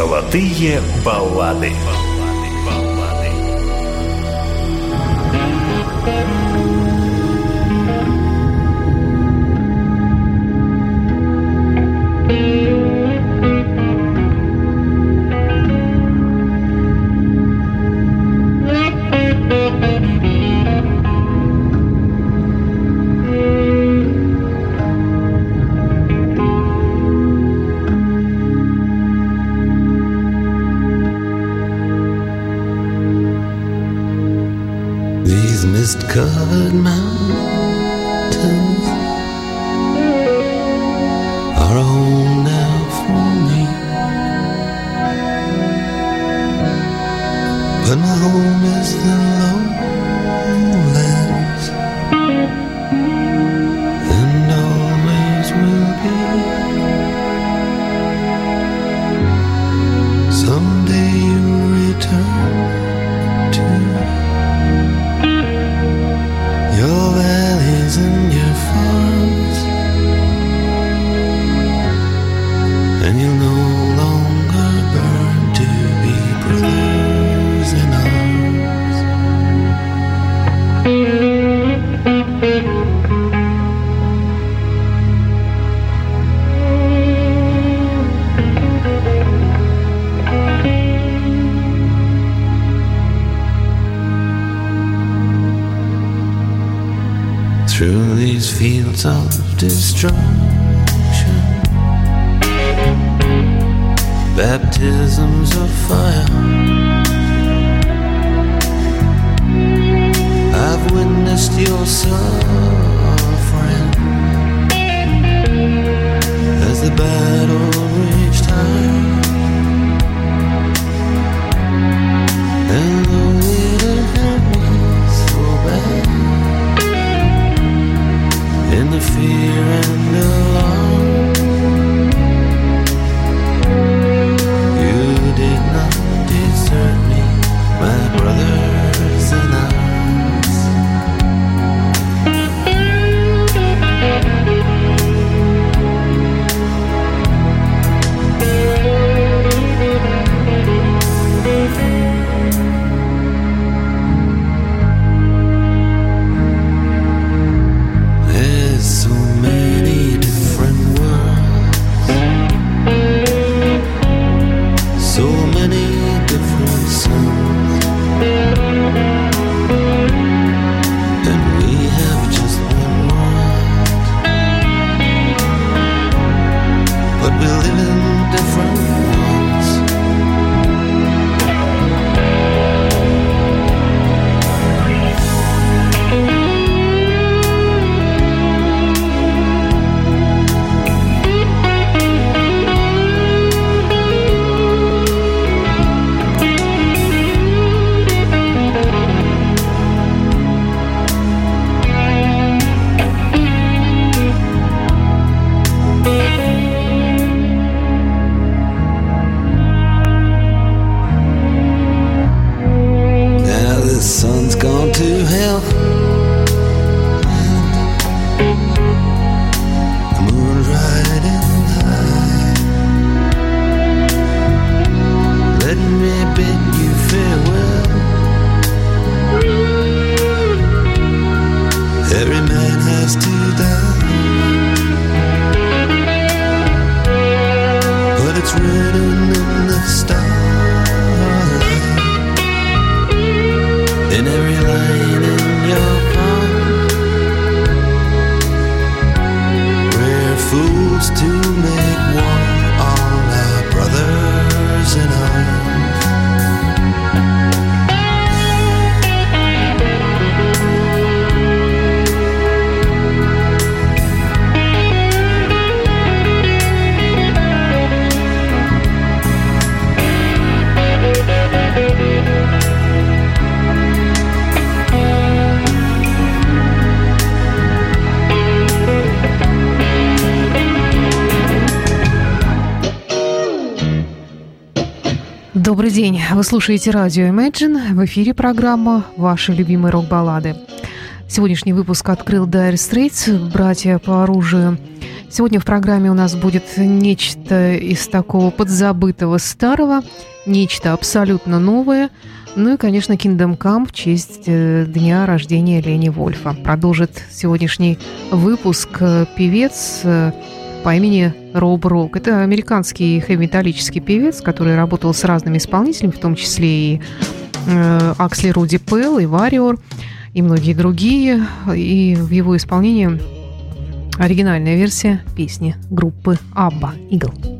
Золотые баллады. baptisms of fire. I've witnessed your sorrow. Вы слушаете радио Imagine. В эфире программа «Ваши любимые рок-баллады». Сегодняшний выпуск открыл Dire Straits «Братья по оружию». Сегодня в программе у нас будет нечто из такого подзабытого старого, нечто абсолютно новое, ну и, конечно, Kingdom Come в честь э, дня рождения Лени Вольфа. Продолжит сегодняшний выпуск э, певец, э, по имени Роб Рок. Это американский хэви-металлический певец, который работал с разными исполнителями, в том числе и Аксли Руди Пелл, и Вариор, и многие другие. И в его исполнении Оригинальная версия песни группы Абба «Игл».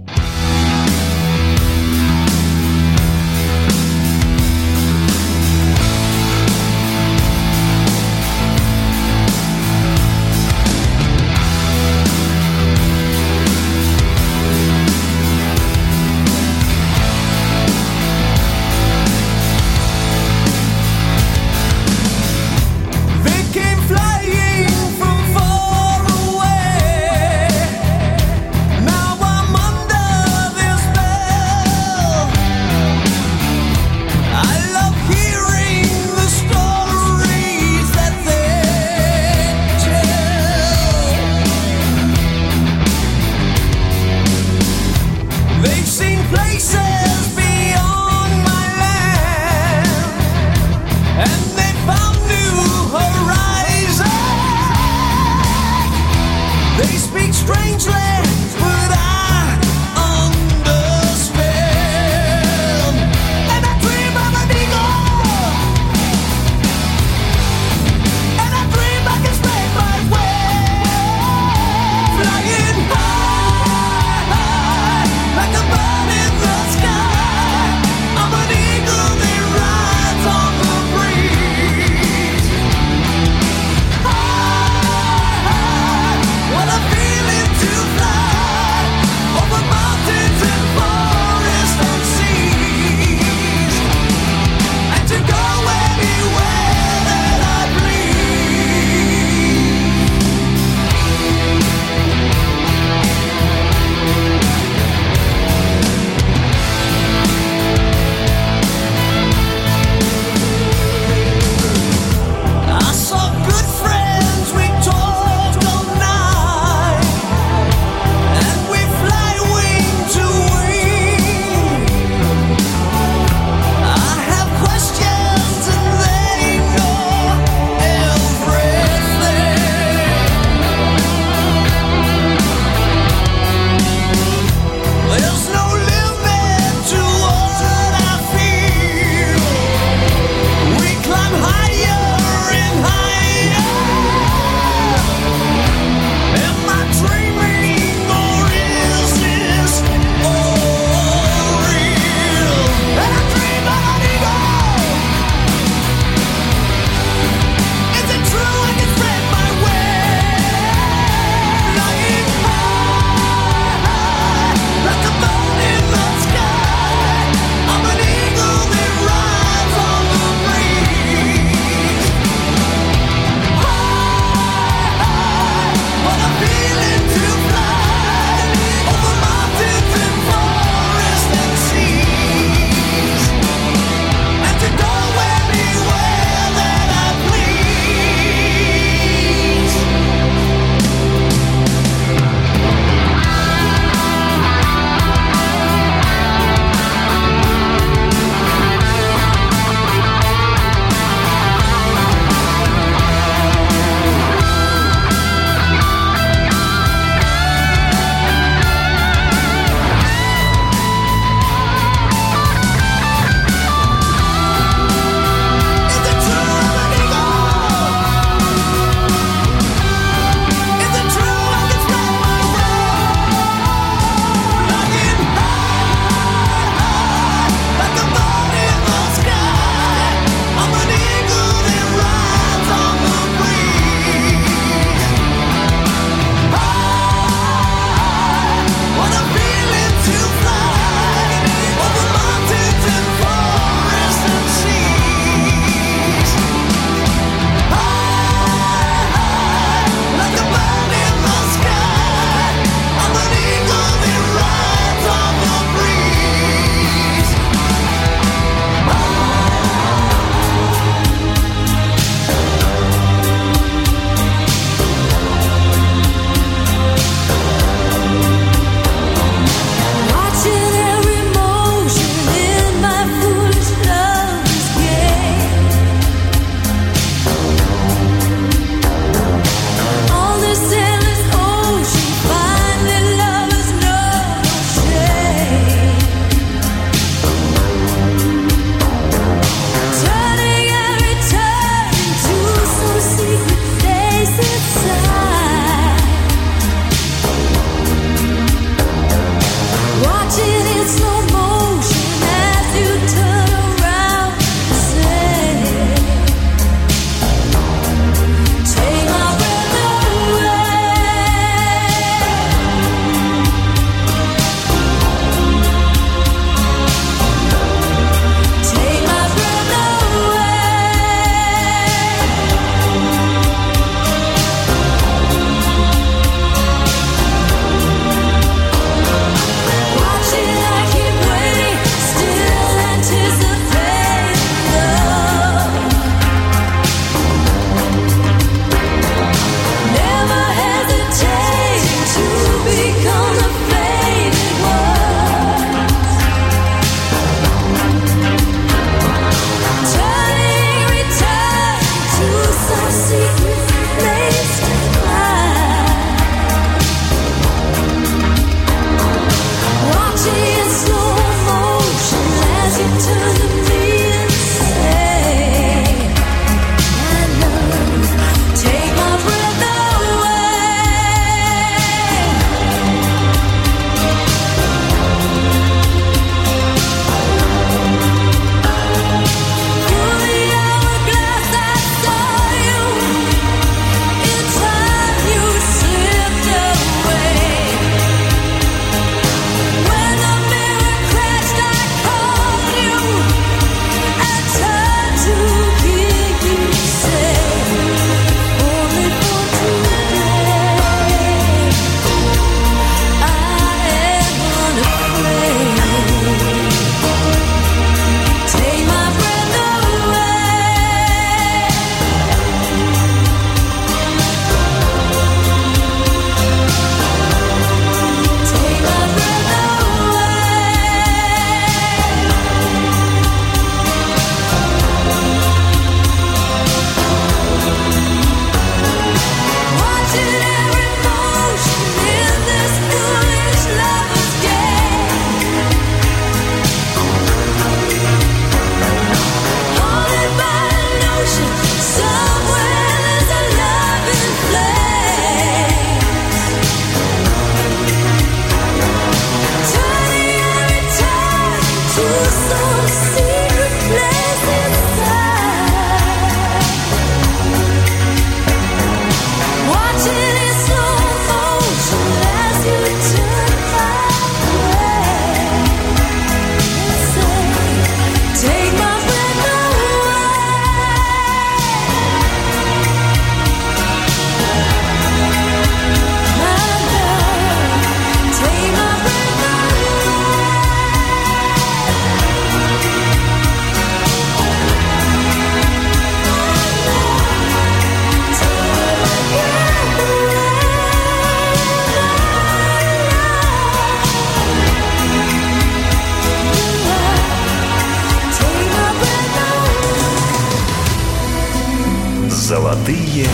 Золотые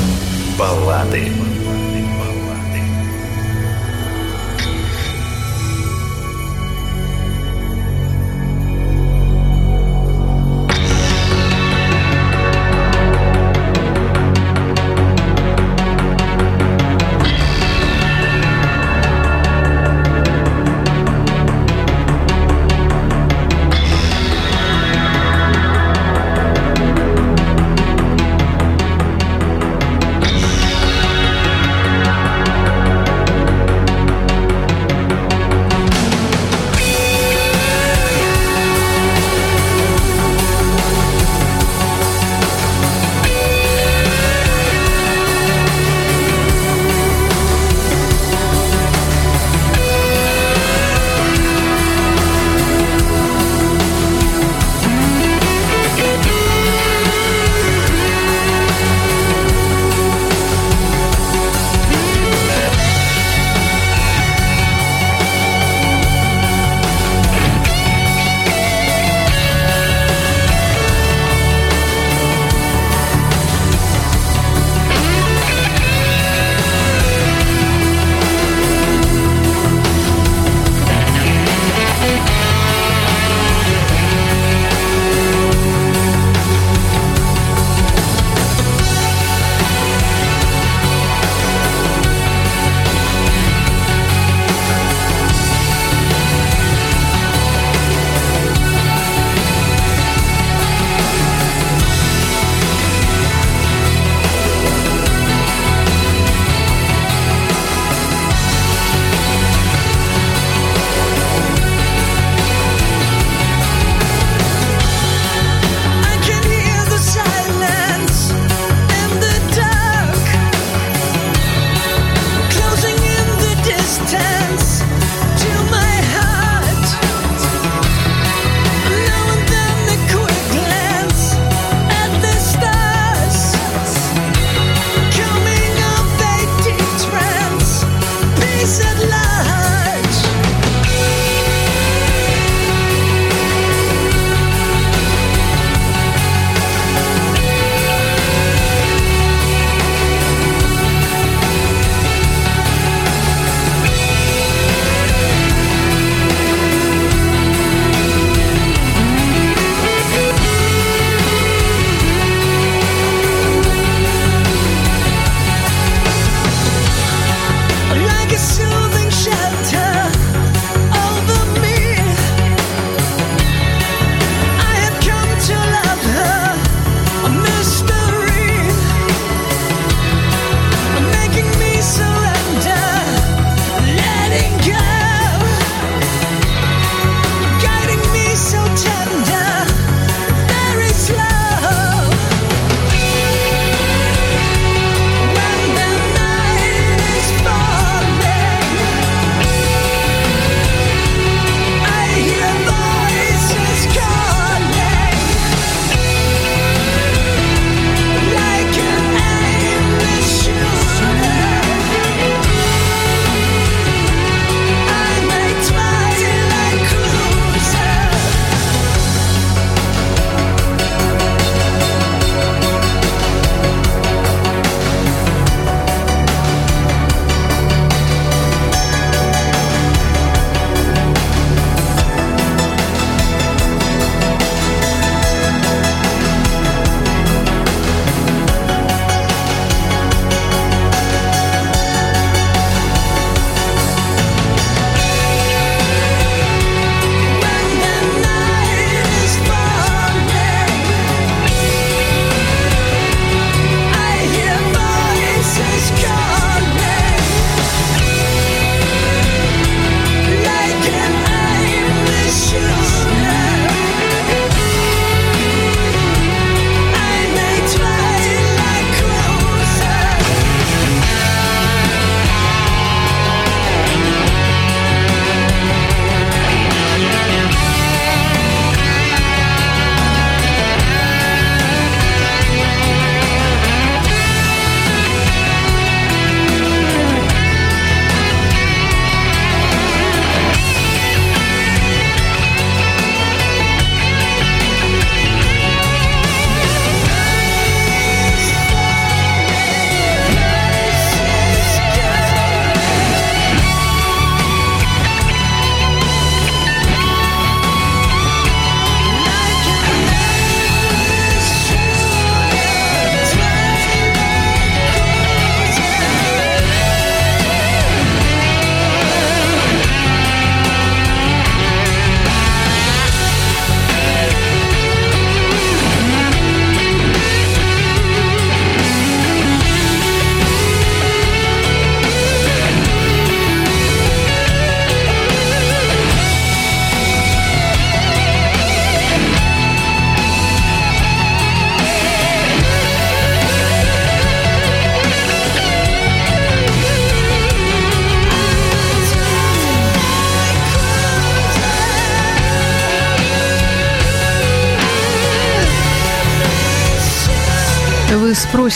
баллады.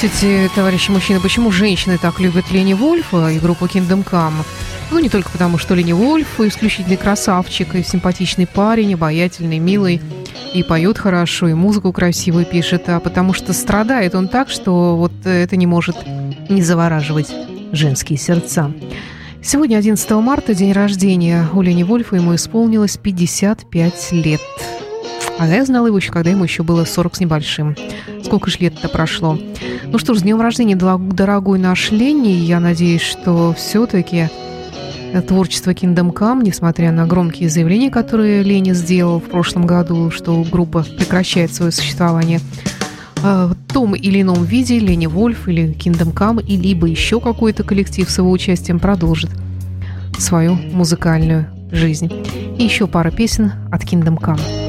Спросите, товарищи мужчины, почему женщины так любят Лени Вольфа и группу Kingdom Come? Ну, не только потому, что Лени Вольф исключительный красавчик, и симпатичный парень, обаятельный, милый, и поет хорошо, и музыку красивую пишет, а потому что страдает он так, что вот это не может не завораживать женские сердца. Сегодня, 11 марта, день рождения у Лени Вольфа, ему исполнилось 55 лет. А я знала его еще, когда ему еще было 40 с небольшим. Сколько ж лет-то прошло. Ну что ж, с днем рождения, дорогой наш Ленни. Я надеюсь, что все-таки творчество Kingdom Come, несмотря на громкие заявления, которые Лени сделал в прошлом году, что группа прекращает свое существование, а, в том или ином виде Лени Вольф или Kingdom Come, и либо еще какой-то коллектив с его участием продолжит свою музыкальную жизнь. И еще пара песен от Kingdom Come.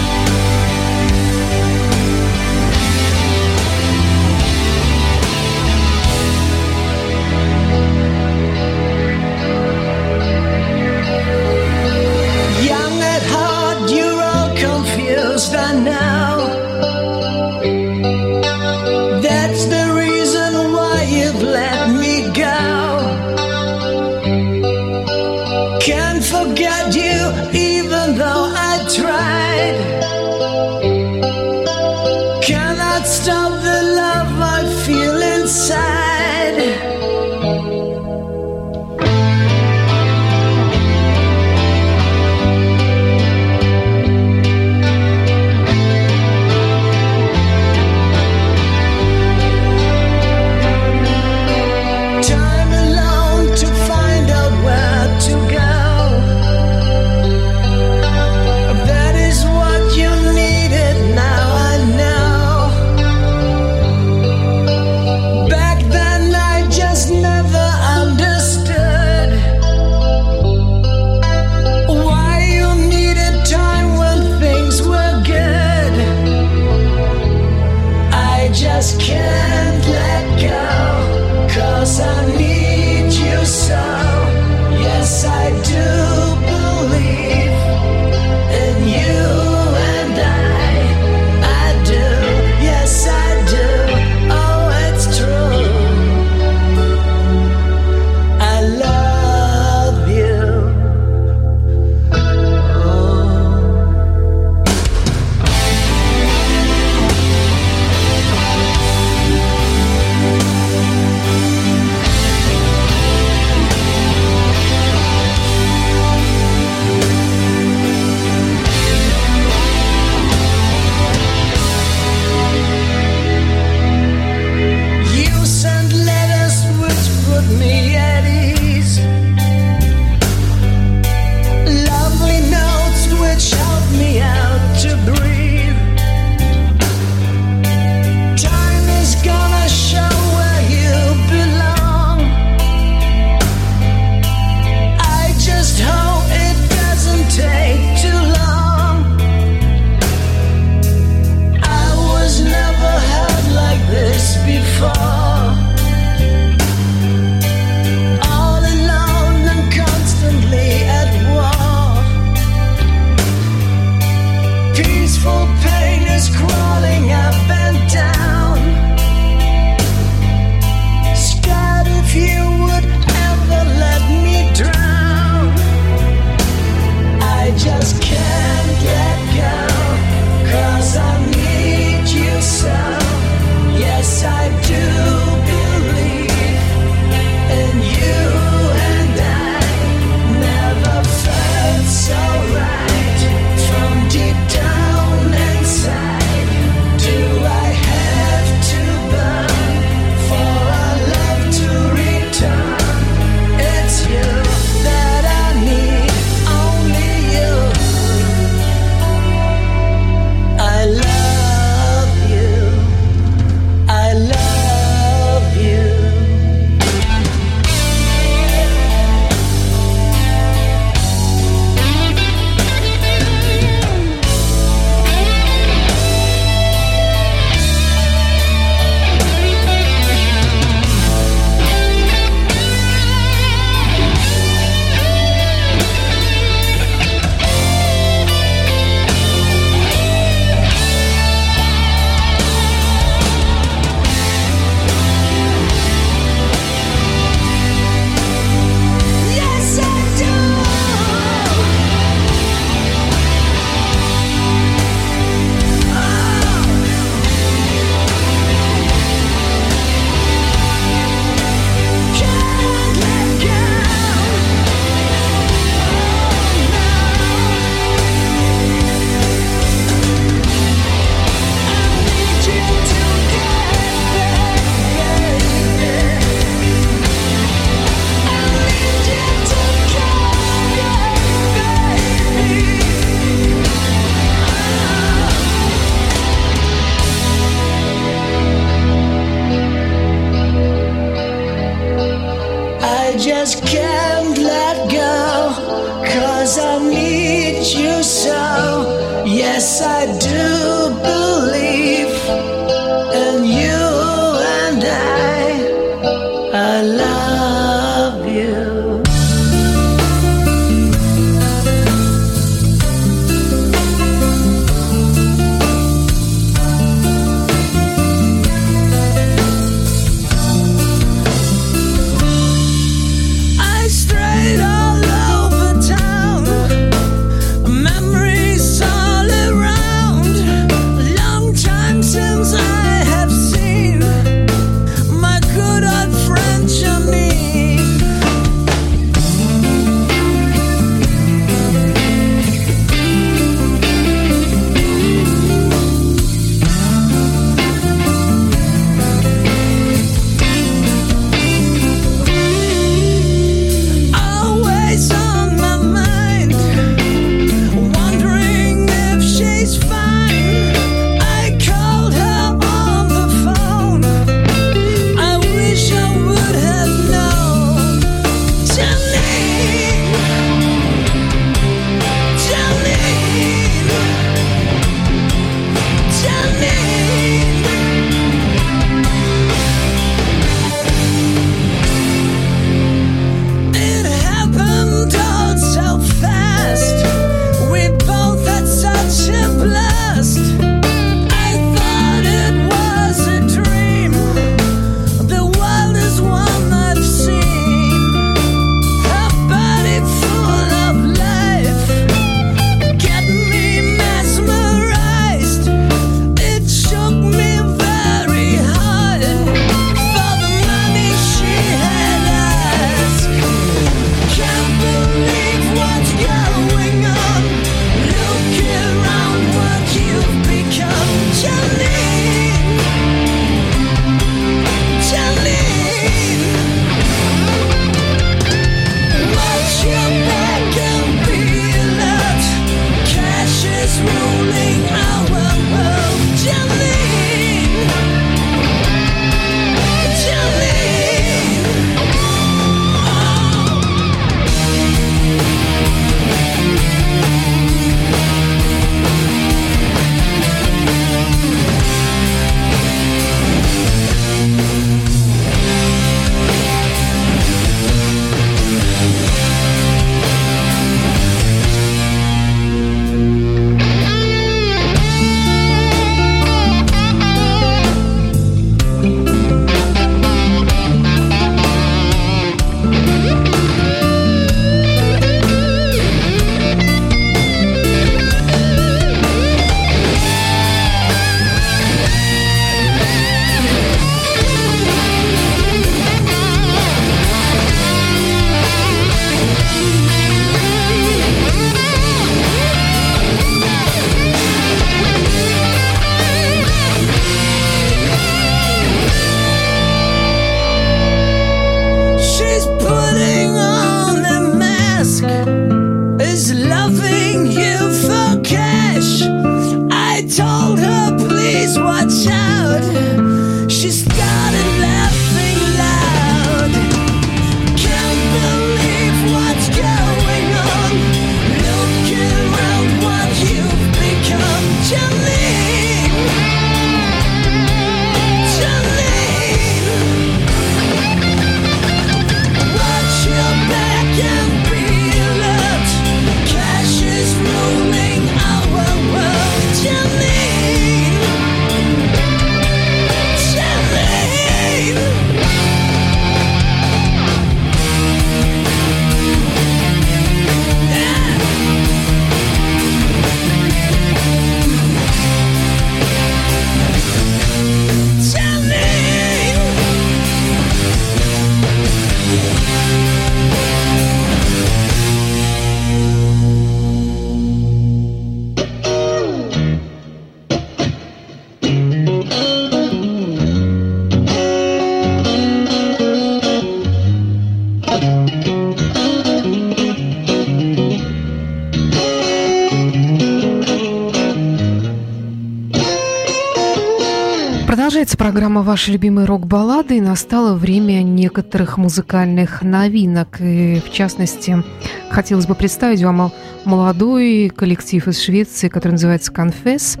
Программа «Ваши любимые рок-баллады», и настало время некоторых музыкальных новинок. И, в частности, хотелось бы представить вам молодой коллектив из Швеции, который называется «Confess».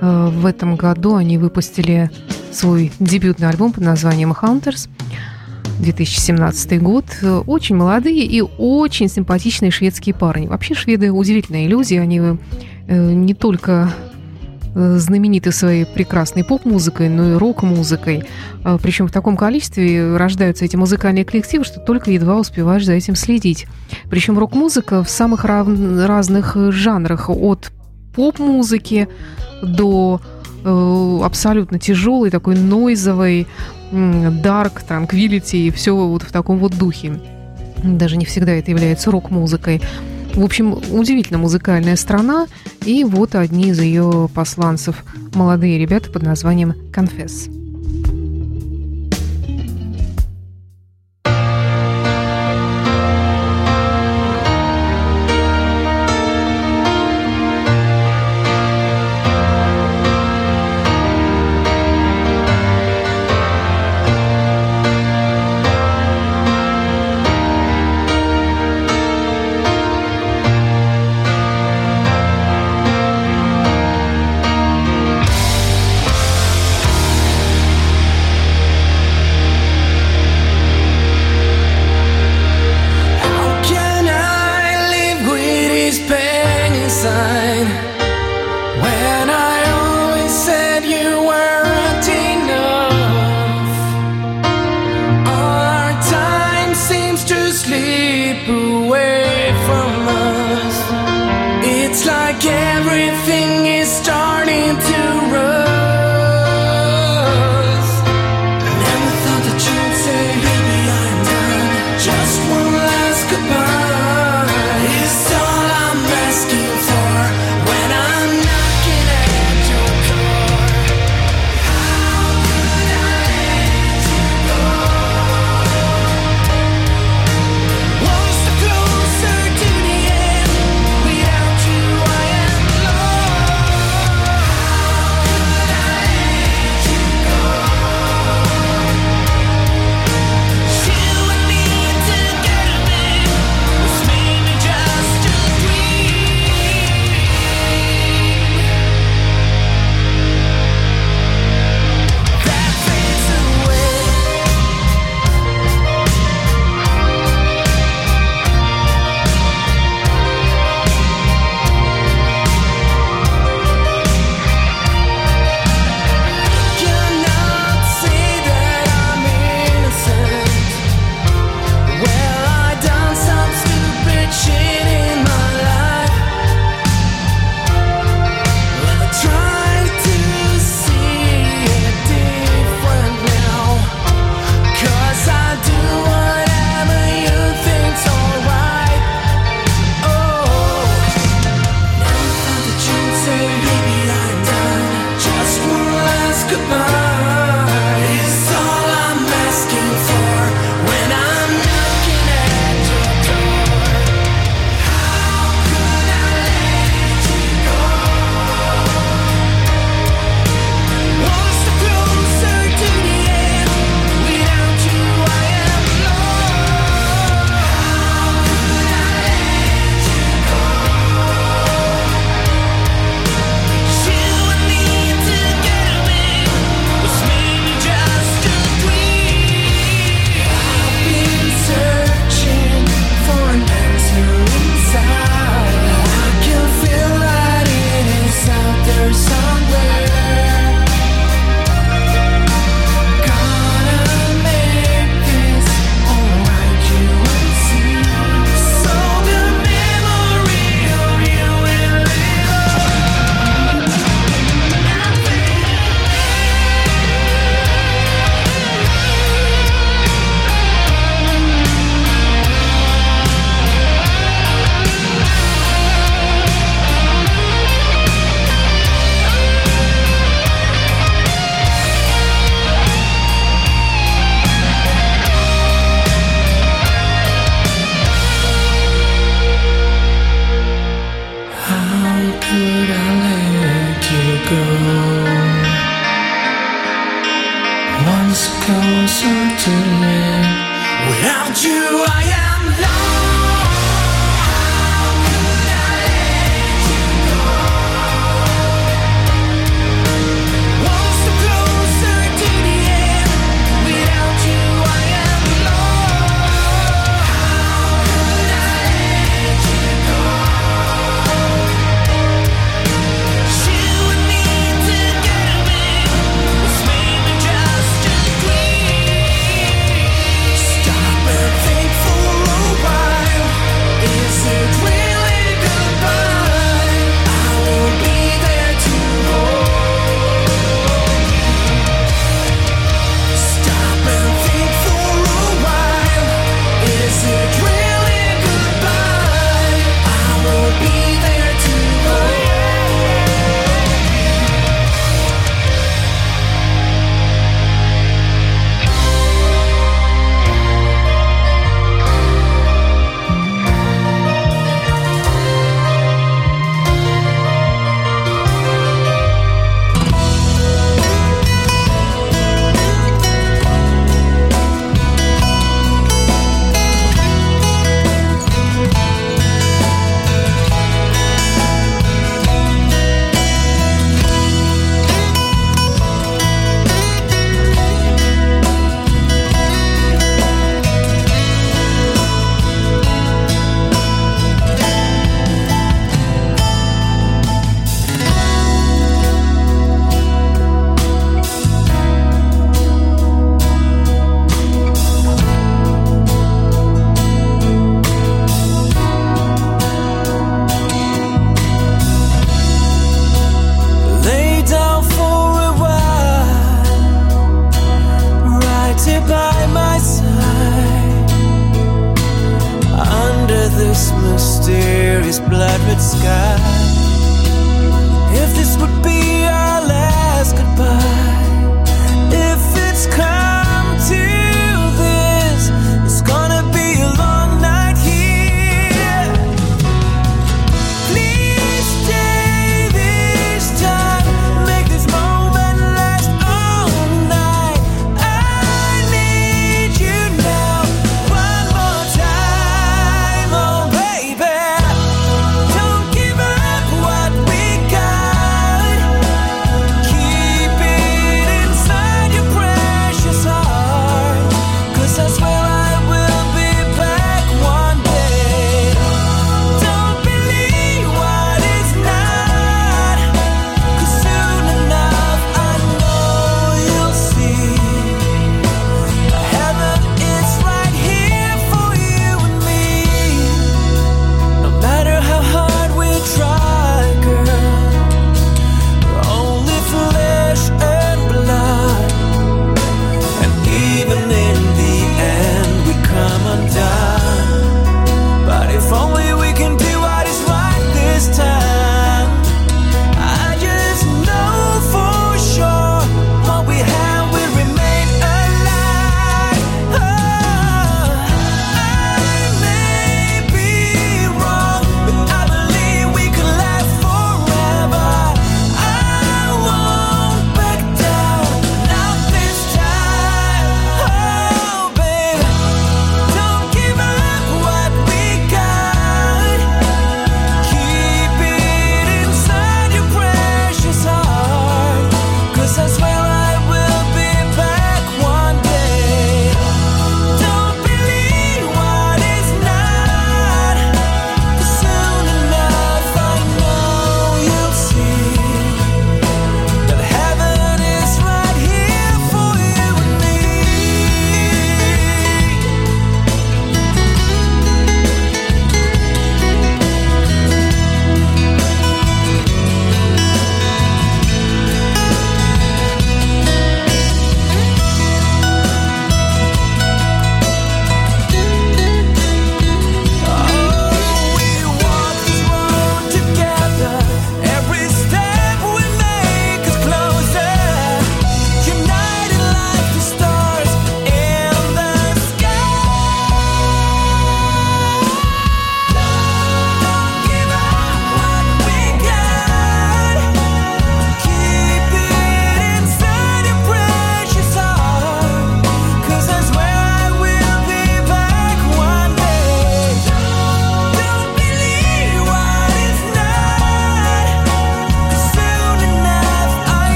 Э, в этом году они выпустили свой дебютный альбом под названием «Hunters». 2017 год. Очень молодые и очень симпатичные шведские парни. Вообще шведы удивительные люди. Они э, не только знамениты своей прекрасной поп-музыкой, но и рок-музыкой. А, Причем в таком количестве рождаются эти музыкальные коллективы, что только едва успеваешь за этим следить. Причем рок-музыка в самых разных жанрах, от поп-музыки до э, абсолютно тяжелой, такой нойзовой, дарк, транквилити и все вот в таком вот духе. Даже не всегда это является рок-музыкой. В общем, удивительно музыкальная страна. И вот одни из ее посланцев, молодые ребята под названием «Конфесс».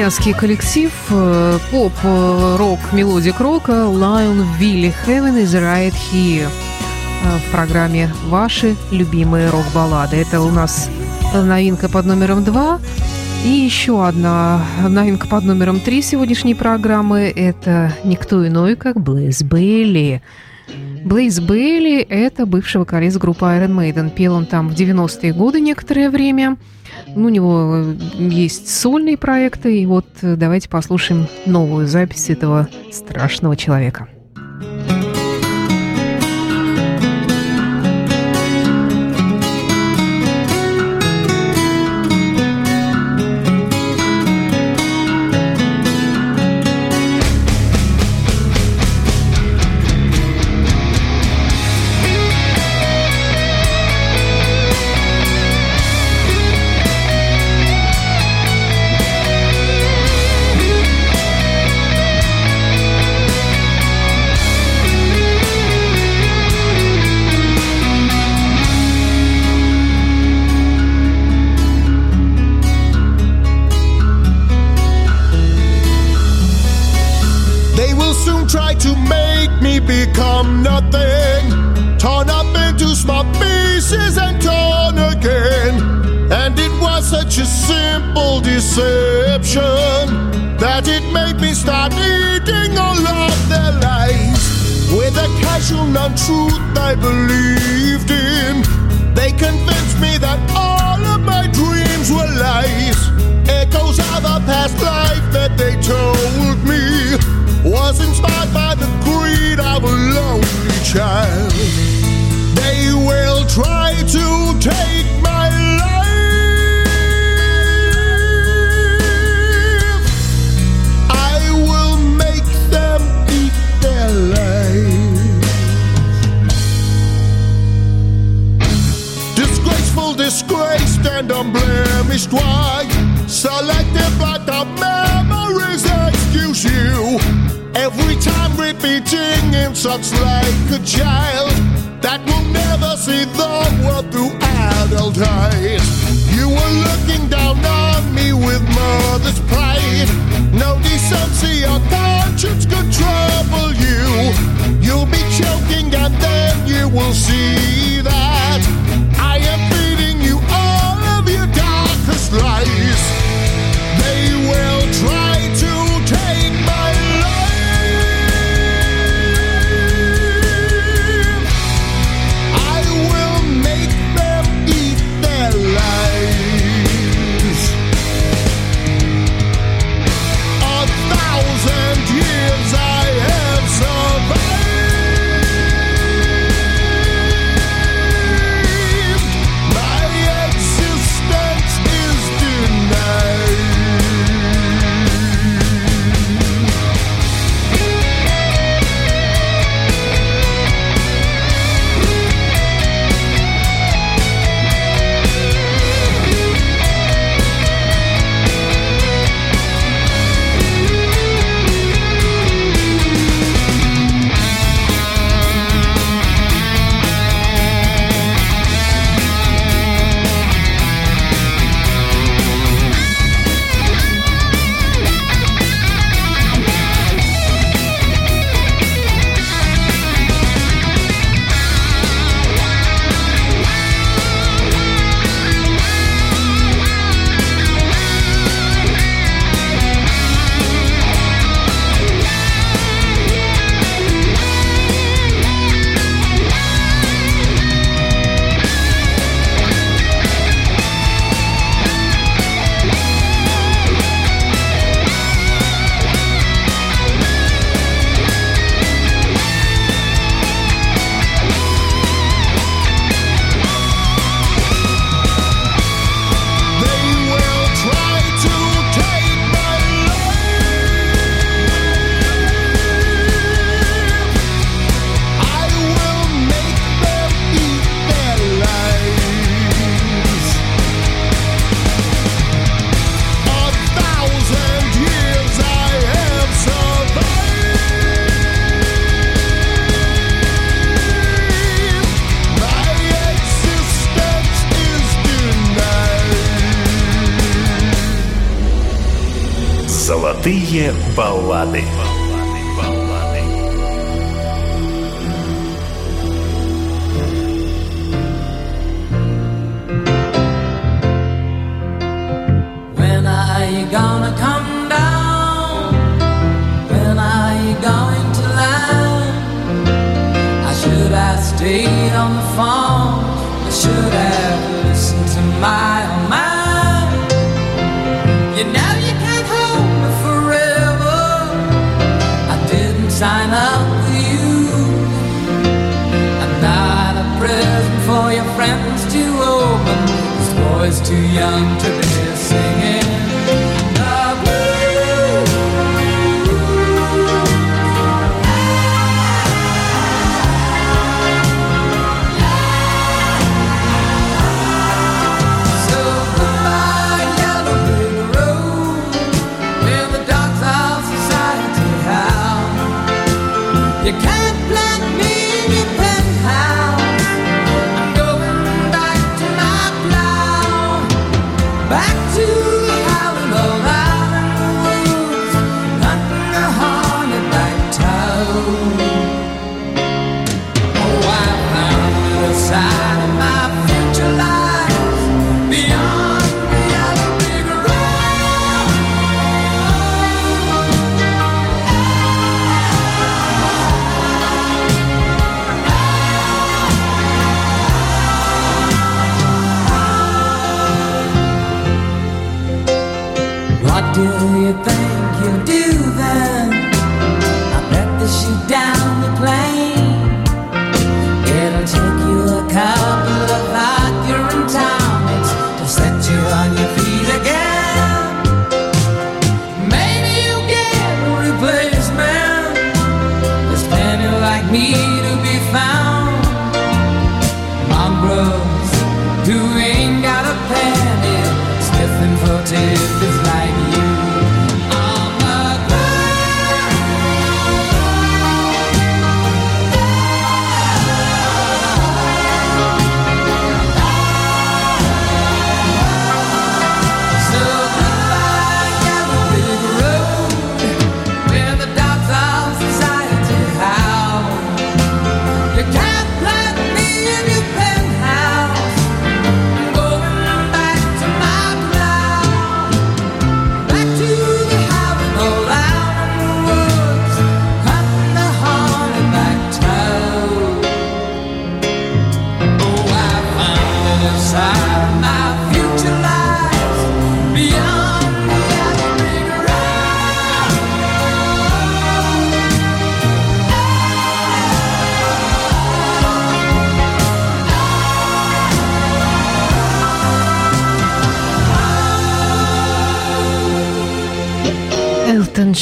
итальянский коллектив э, поп-рок, э, melodic рока Lionville Heaven is Right Here э, в программе «Ваши любимые рок-баллады». Это у нас новинка под номером два. И еще одна новинка под номером три сегодняшней программы – это никто иной, как Блэйз Бейли. Блейз Бейли – это бывший вокалист группы Iron Maiden. Пел он там в 90-е годы некоторое время – ну, у него э, есть сольные проекты, и вот э, давайте послушаем новую запись этого страшного человека. Start eating all of their lies. With a casual non truth I believed in, they convinced me that all of my dreams were lies. Echoes of a past life that they told me was inspired by the greed of a lonely child. They will try to take Why? Selective like the memories excuse you. Every time repeating insults like a child that will never see the world through adult eyes. You were looking down on me with mother's pride. No decency or conscience could trouble you. You'll be choking and then you will see that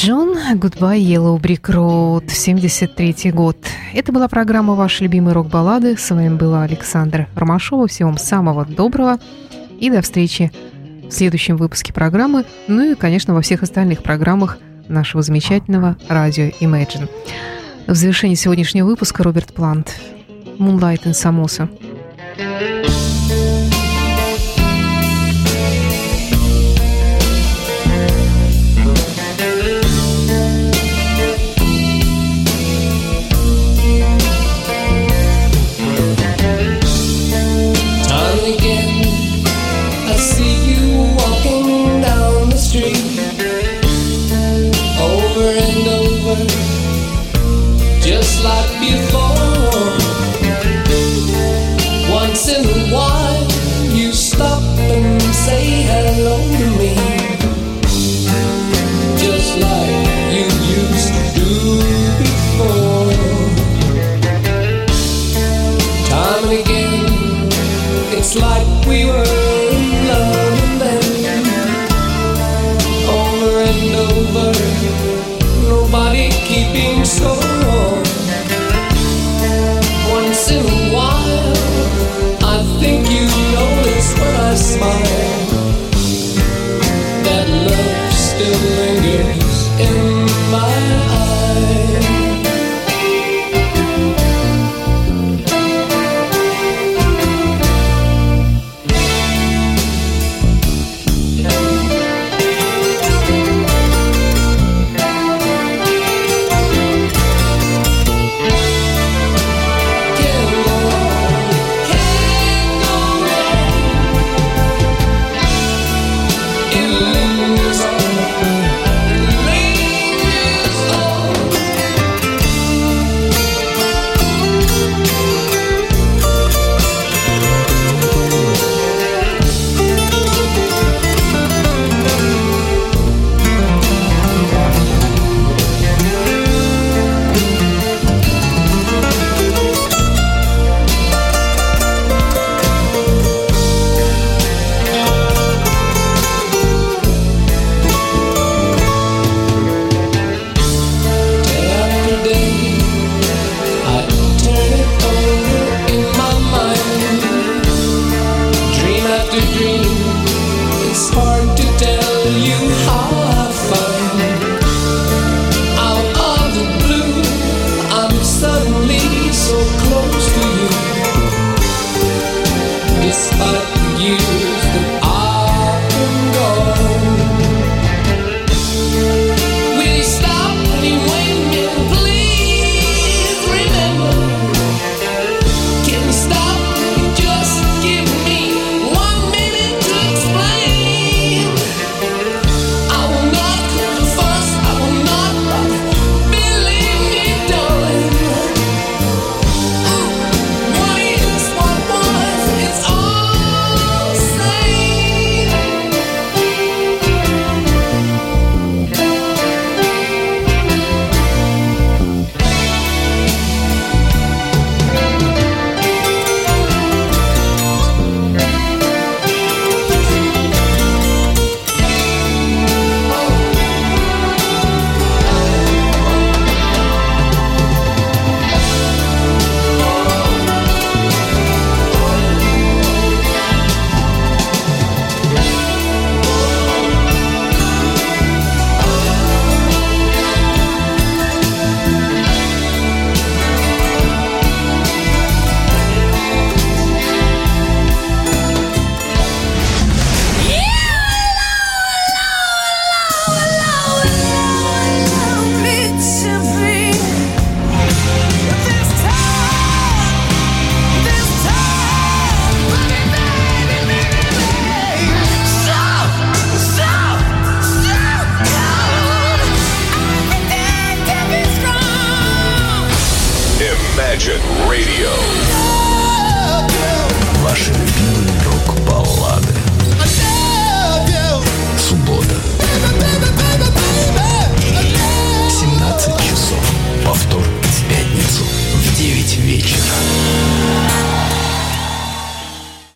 Goodbye Yellow Brick Road, 73 год. Это была программа «Ваши любимые рок-баллады». С вами была Александра Ромашова. Всего вам самого доброго и до встречи в следующем выпуске программы, ну и, конечно, во всех остальных программах нашего замечательного радио Imagine. В завершении сегодняшнего выпуска Роберт Плант «Moonlight in Samosa».